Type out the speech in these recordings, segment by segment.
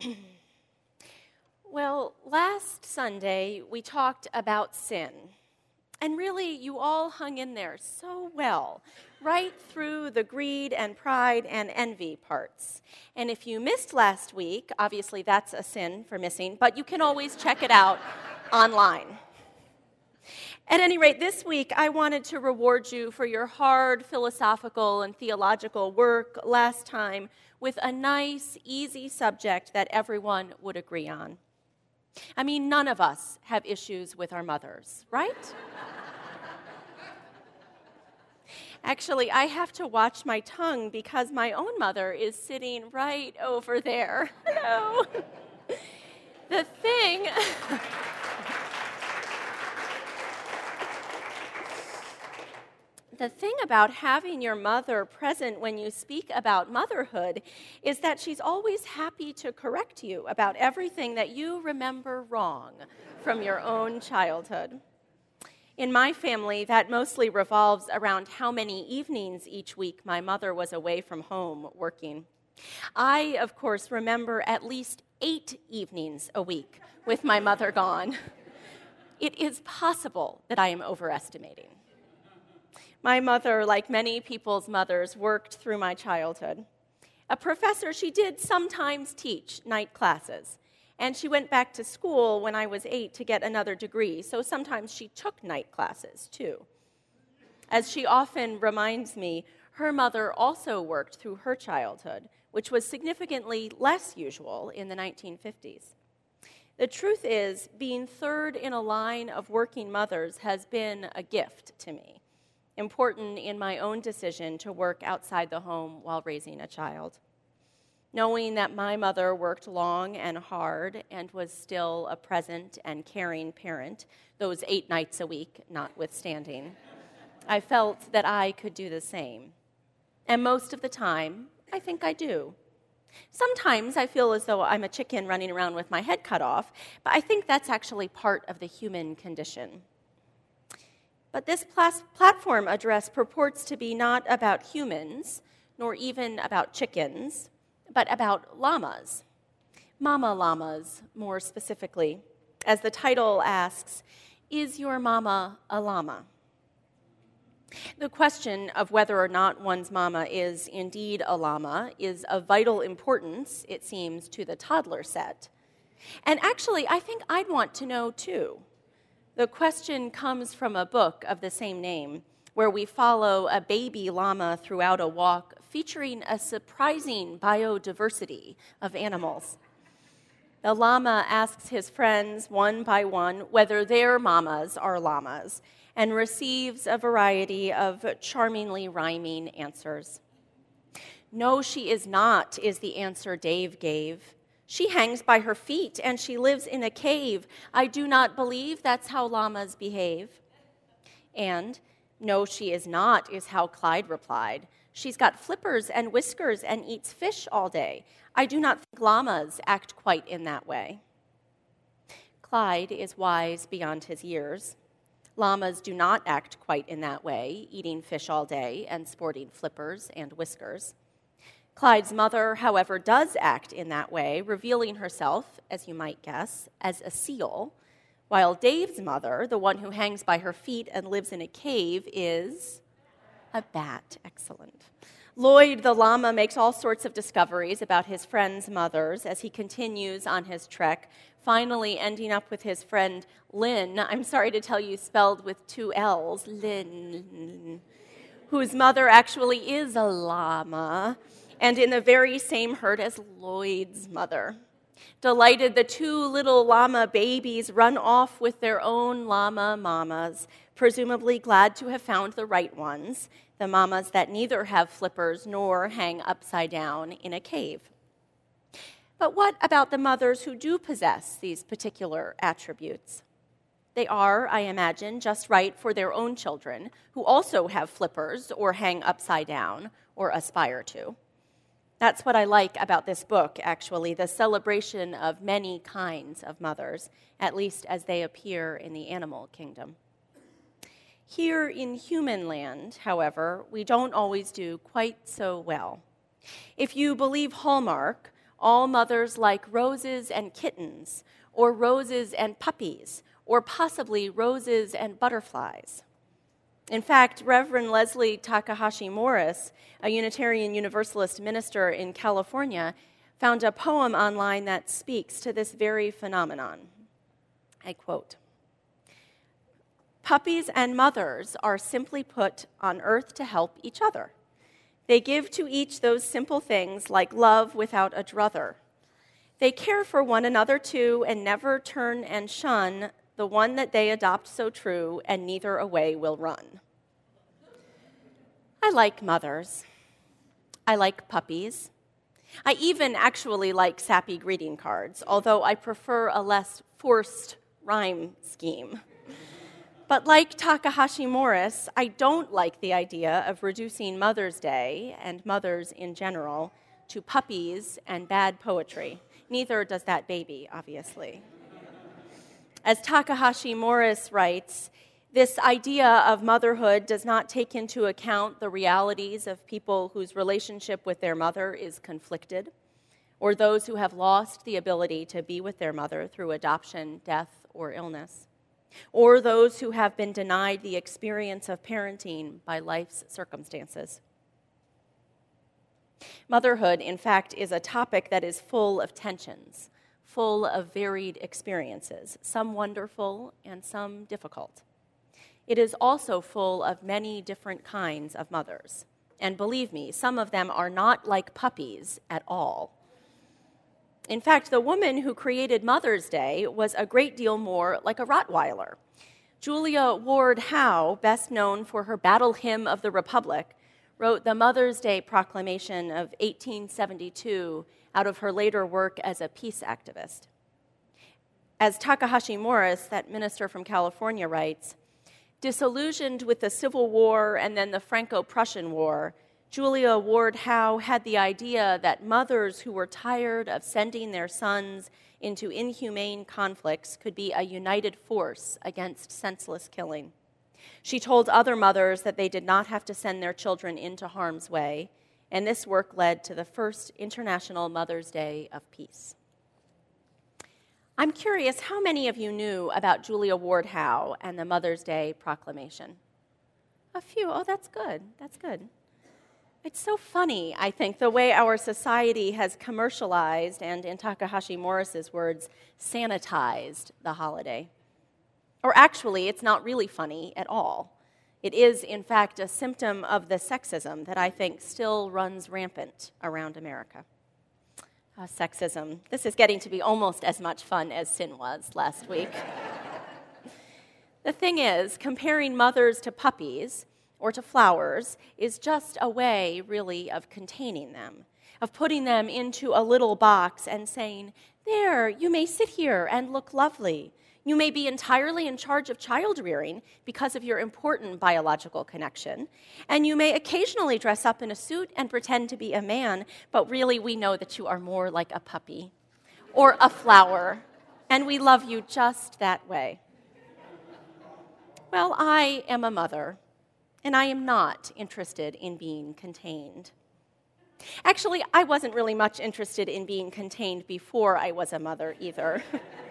well, last Sunday we talked about sin. And really, you all hung in there so well, right through the greed and pride and envy parts. And if you missed last week, obviously that's a sin for missing, but you can always check it out online. At any rate, this week I wanted to reward you for your hard philosophical and theological work last time with a nice, easy subject that everyone would agree on. I mean, none of us have issues with our mothers, right? Actually, I have to watch my tongue because my own mother is sitting right over there. Hello. the thing. the thing about having your mother present when you speak about motherhood is that she's always happy to correct you about everything that you remember wrong from your own childhood. In my family, that mostly revolves around how many evenings each week my mother was away from home working. I, of course, remember at least eight evenings a week with my mother gone. It is possible that I am overestimating. My mother, like many people's mothers, worked through my childhood. A professor, she did sometimes teach night classes. And she went back to school when I was eight to get another degree, so sometimes she took night classes too. As she often reminds me, her mother also worked through her childhood, which was significantly less usual in the 1950s. The truth is, being third in a line of working mothers has been a gift to me important in my own decision to work outside the home while raising a child. Knowing that my mother worked long and hard and was still a present and caring parent, those eight nights a week notwithstanding, I felt that I could do the same. And most of the time, I think I do. Sometimes I feel as though I'm a chicken running around with my head cut off, but I think that's actually part of the human condition. But this plas- platform address purports to be not about humans, nor even about chickens, but about llamas. Mama llamas, more specifically. As the title asks, is your mama a llama? The question of whether or not one's mama is indeed a llama is of vital importance, it seems, to the toddler set. And actually, I think I'd want to know too. The question comes from a book of the same name, where we follow a baby llama throughout a walk featuring a surprising biodiversity of animals. The llama asks his friends one by one whether their mamas are llamas and receives a variety of charmingly rhyming answers. No, she is not, is the answer Dave gave. She hangs by her feet and she lives in a cave. I do not believe that's how llamas behave. And, no, she is not, is how Clyde replied. She's got flippers and whiskers and eats fish all day. I do not think llamas act quite in that way. Clyde is wise beyond his years. Llamas do not act quite in that way, eating fish all day and sporting flippers and whiskers. Clyde's mother, however, does act in that way, revealing herself, as you might guess, as a seal, while Dave's mother, the one who hangs by her feet and lives in a cave, is a bat. Excellent. Lloyd the llama makes all sorts of discoveries about his friends' mothers as he continues on his trek, finally ending up with his friend Lynn. I'm sorry to tell you, spelled with two L's, Lynn, whose mother actually is a llama and in the very same herd as Lloyd's mother. Delighted, the two little llama babies run off with their own llama mamas, presumably glad to have found the right ones, the mamas that neither have flippers nor hang upside down in a cave. But what about the mothers who do possess these particular attributes? They are, I imagine, just right for their own children, who also have flippers or hang upside down or aspire to. That's what I like about this book, actually, the celebration of many kinds of mothers, at least as they appear in the animal kingdom. Here in human land, however, we don't always do quite so well. If you believe Hallmark, all mothers like roses and kittens, or roses and puppies, or possibly roses and butterflies. In fact, Reverend Leslie Takahashi Morris, a Unitarian Universalist minister in California, found a poem online that speaks to this very phenomenon. I quote Puppies and mothers are simply put on earth to help each other. They give to each those simple things like love without a druther. They care for one another too, and never turn and shun the one that they adopt so true, and neither away will run. I like mothers. I like puppies. I even actually like sappy greeting cards, although I prefer a less forced rhyme scheme. But like Takahashi Morris, I don't like the idea of reducing Mother's Day and mothers in general to puppies and bad poetry. Neither does that baby, obviously. As Takahashi Morris writes, this idea of motherhood does not take into account the realities of people whose relationship with their mother is conflicted, or those who have lost the ability to be with their mother through adoption, death, or illness or those who have been denied the experience of parenting by life's circumstances. Motherhood, in fact, is a topic that is full of tensions, full of varied experiences, some wonderful and some difficult. It is also full of many different kinds of mothers. And believe me, some of them are not like puppies at all. In fact, the woman who created Mother's Day was a great deal more like a Rottweiler. Julia Ward Howe, best known for her Battle Hymn of the Republic, wrote the Mother's Day Proclamation of 1872 out of her later work as a peace activist. As Takahashi Morris, that minister from California, writes, disillusioned with the Civil War and then the Franco Prussian War, Julia Ward Howe had the idea that mothers who were tired of sending their sons into inhumane conflicts could be a united force against senseless killing. She told other mothers that they did not have to send their children into harm's way, and this work led to the first International Mother's Day of Peace. I'm curious how many of you knew about Julia Ward Howe and the Mother's Day Proclamation? A few. Oh, that's good. That's good. It's so funny, I think, the way our society has commercialized and, in Takahashi Morris's words, sanitized the holiday. Or actually, it's not really funny at all. It is, in fact, a symptom of the sexism that I think still runs rampant around America. Uh, sexism. This is getting to be almost as much fun as sin was last week. the thing is, comparing mothers to puppies or to flowers is just a way, really, of containing them, of putting them into a little box and saying, There, you may sit here and look lovely. You may be entirely in charge of child rearing because of your important biological connection. And you may occasionally dress up in a suit and pretend to be a man, but really we know that you are more like a puppy or a flower. And we love you just that way. Well, I am a mother and I am not interested in being contained. Actually, I wasn't really much interested in being contained before I was a mother either.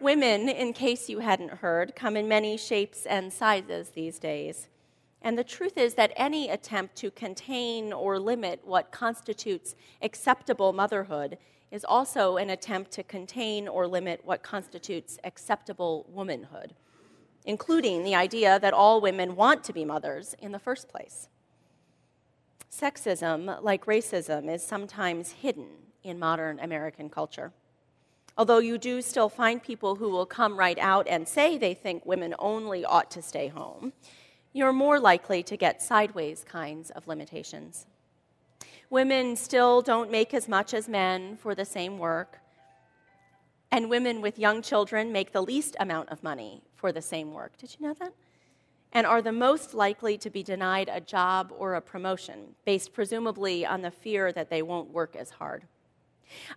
Women, in case you hadn't heard, come in many shapes and sizes these days. And the truth is that any attempt to contain or limit what constitutes acceptable motherhood is also an attempt to contain or limit what constitutes acceptable womanhood including the idea that all women want to be mothers in the first place. Sexism, like racism, is sometimes hidden in modern American culture. Although you do still find people who will come right out and say they think women only ought to stay home, you're more likely to get sideways kinds of limitations. Women still don't make as much as men for the same work, and women with young children make the least amount of money for the same work. Did you know that? And are the most likely to be denied a job or a promotion, based presumably on the fear that they won't work as hard.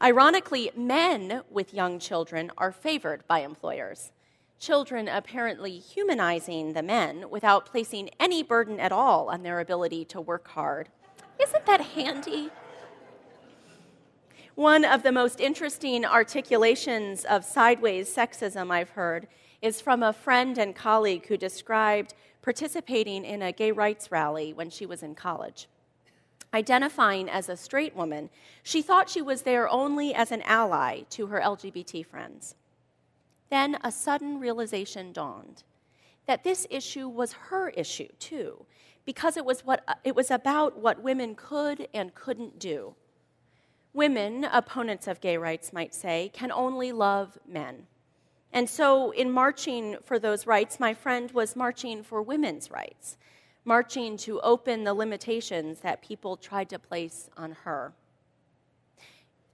Ironically, men with young children are favored by employers. Children apparently humanizing the men without placing any burden at all on their ability to work hard. Isn't that handy? One of the most interesting articulations of sideways sexism I've heard is from a friend and colleague who described participating in a gay rights rally when she was in college. Identifying as a straight woman, she thought she was there only as an ally to her LGBT friends. Then a sudden realization dawned that this issue was her issue too, because it was, what, it was about what women could and couldn't do. Women, opponents of gay rights might say, can only love men. And so, in marching for those rights, my friend was marching for women's rights, marching to open the limitations that people tried to place on her.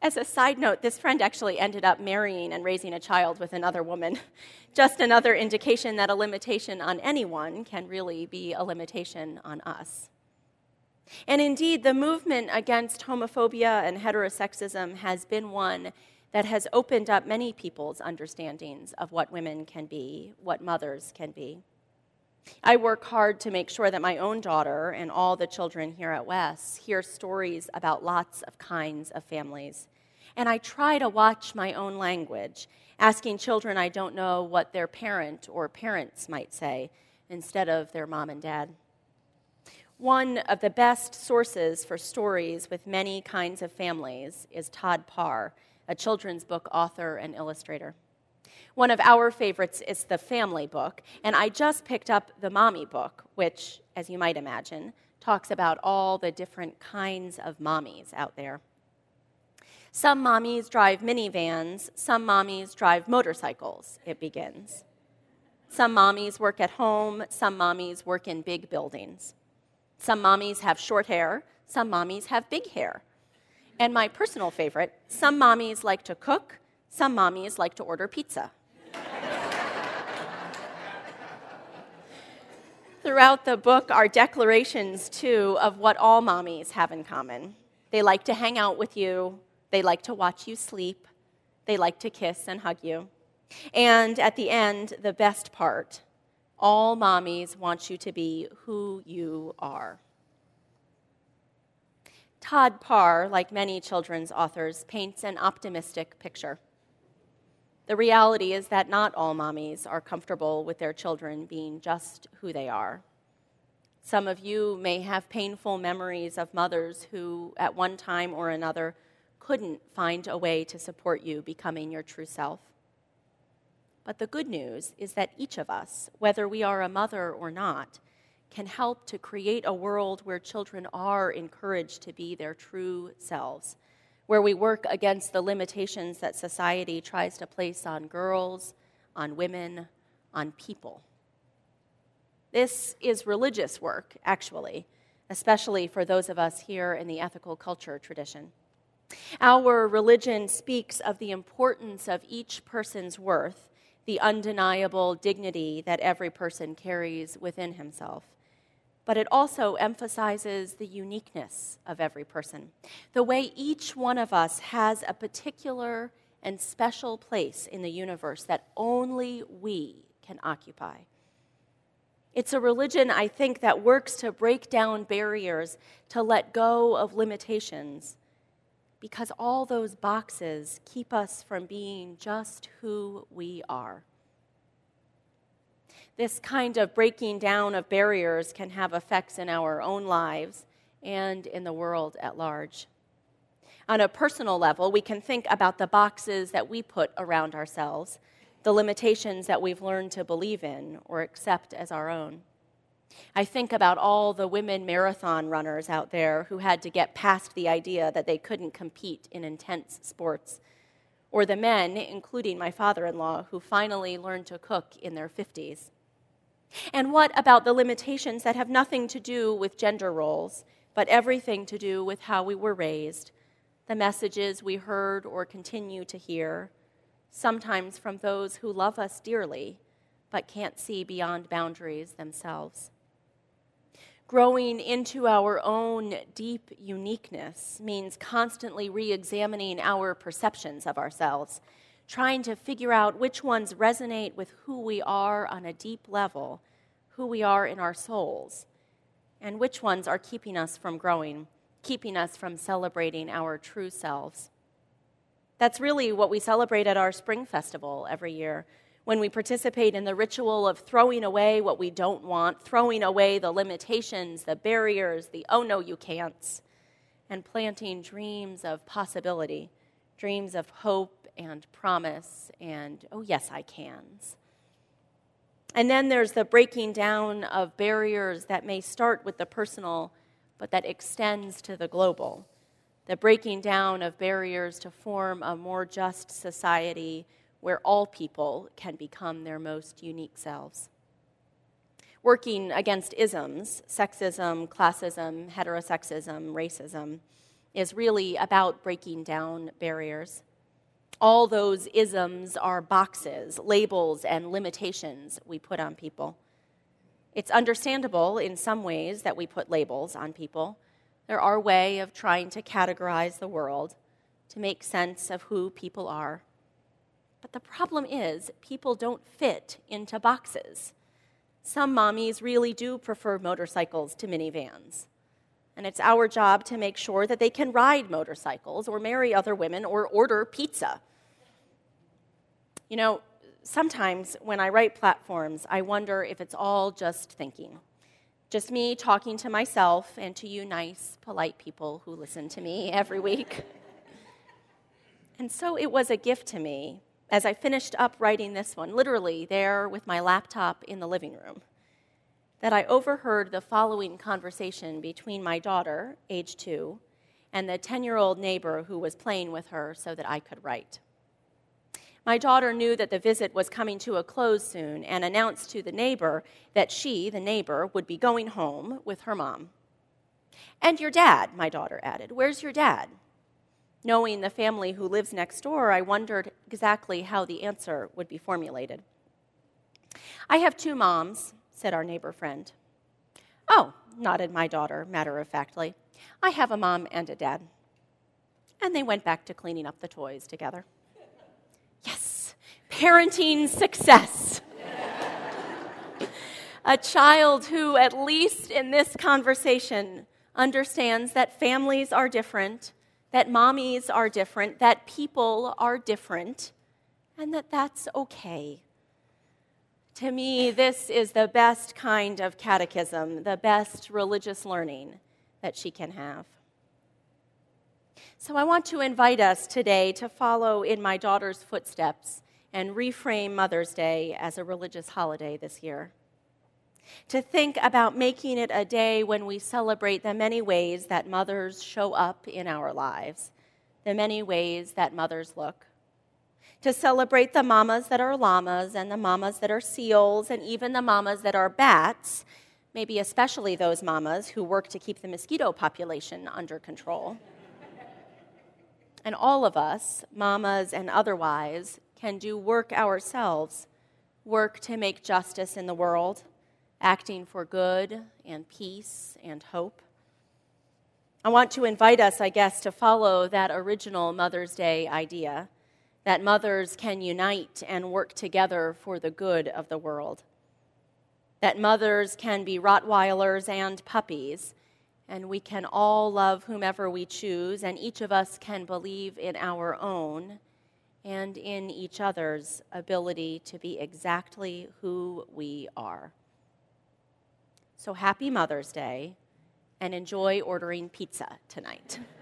As a side note, this friend actually ended up marrying and raising a child with another woman. Just another indication that a limitation on anyone can really be a limitation on us. And indeed, the movement against homophobia and heterosexism has been one that has opened up many people's understandings of what women can be, what mothers can be. I work hard to make sure that my own daughter and all the children here at West hear stories about lots of kinds of families. And I try to watch my own language, asking children I don't know what their parent or parents might say instead of their mom and dad. One of the best sources for stories with many kinds of families is Todd Parr, a children's book author and illustrator. One of our favorites is the family book, and I just picked up the mommy book, which, as you might imagine, talks about all the different kinds of mommies out there. Some mommies drive minivans, some mommies drive motorcycles, it begins. Some mommies work at home, some mommies work in big buildings. Some mommies have short hair, some mommies have big hair. And my personal favorite some mommies like to cook, some mommies like to order pizza. Throughout the book are declarations, too, of what all mommies have in common. They like to hang out with you, they like to watch you sleep, they like to kiss and hug you. And at the end, the best part all mommies want you to be who you are. Todd Parr, like many children's authors, paints an optimistic picture. The reality is that not all mommies are comfortable with their children being just who they are. Some of you may have painful memories of mothers who, at one time or another, couldn't find a way to support you becoming your true self. But the good news is that each of us, whether we are a mother or not, can help to create a world where children are encouraged to be their true selves, where we work against the limitations that society tries to place on girls, on women, on people. This is religious work, actually, especially for those of us here in the ethical culture tradition. Our religion speaks of the importance of each person's worth, the undeniable dignity that every person carries within himself but it also emphasizes the uniqueness of every person. The way each one of us has a particular and special place in the universe that only we can occupy. It's a religion, I think, that works to break down barriers, to let go of limitations, because all those boxes keep us from being just who we are. This kind of breaking down of barriers can have effects in our own lives and in the world at large. On a personal level, we can think about the boxes that we put around ourselves, the limitations that we've learned to believe in or accept as our own. I think about all the women marathon runners out there who had to get past the idea that they couldn't compete in intense sports, or the men, including my father in law, who finally learned to cook in their 50s. And what about the limitations that have nothing to do with gender roles, but everything to do with how we were raised, the messages we heard or continue to hear, sometimes from those who love us dearly, but can't see beyond boundaries themselves? Growing into our own deep uniqueness means constantly re examining our perceptions of ourselves trying to figure out which ones resonate with who we are on a deep level, who we are in our souls, and which ones are keeping us from growing, keeping us from celebrating our true selves. That's really what we celebrate at our spring festival every year when we participate in the ritual of throwing away what we don't want, throwing away the limitations, the barriers, the oh no, you can'ts, and planting dreams of possibility, dreams of hope and promise and oh yes, I cans. And then there's the breaking down of barriers that may start with the personal, but that extends to the global. The breaking down of barriers to form a more just society where all people can become their most unique selves. Working against isms, sexism, classism, heterosexism, racism, is really about breaking down barriers. All those isms are boxes, labels, and limitations we put on people. It's understandable in some ways that we put labels on people. They're our way of trying to categorize the world, to make sense of who people are. But the problem is, people don't fit into boxes. Some mommies really do prefer motorcycles to minivans. And it's our job to make sure that they can ride motorcycles or marry other women or order pizza. You know, sometimes when I write platforms, I wonder if it's all just thinking. Just me talking to myself and to you nice, polite people who listen to me every week. And so it was a gift to me as I finished up writing this one, literally there with my laptop in the living room, that I overheard the following conversation between my daughter, age two, and the 10 year old neighbor who was playing with her so that I could write. My daughter knew that the visit was coming to a close soon and announced to the neighbor that she, the neighbor, would be going home with her mom. And your dad, my daughter added. Where's your dad? Knowing the family who lives next door, I wondered exactly how the answer would be formulated. I have two moms, said our neighbor friend. Oh, nodded my daughter matter of factly. I have a mom and a dad. And they went back to cleaning up the toys together. Yes, parenting success. a child who, at least in this conversation, understands that families are different that mommies are different, that people are different, and that that's okay. To me, this is the best kind of catechism, the best religious learning that she can have. So I want to invite us today to follow in my daughter's footsteps and reframe Mother's Day as a religious holiday this year to think about making it a day when we celebrate the many ways that mothers show up in our lives, the many ways that mothers look. To celebrate the mamas that are llamas and the mamas that are seals and even the mamas that are bats, maybe especially those mamas who work to keep the mosquito population under control. and all of us, mamas and otherwise, can do work ourselves, work to make justice in the world acting for good and peace and hope. I want to invite us, I guess, to follow that original Mother's Day idea that mothers can unite and work together for the good of the world. That mothers can be Rottweilers and puppies, and we can all love whomever we choose, and each of us can believe in our own and in each other's ability to be exactly who we are. So happy Mother's Day and enjoy ordering pizza tonight.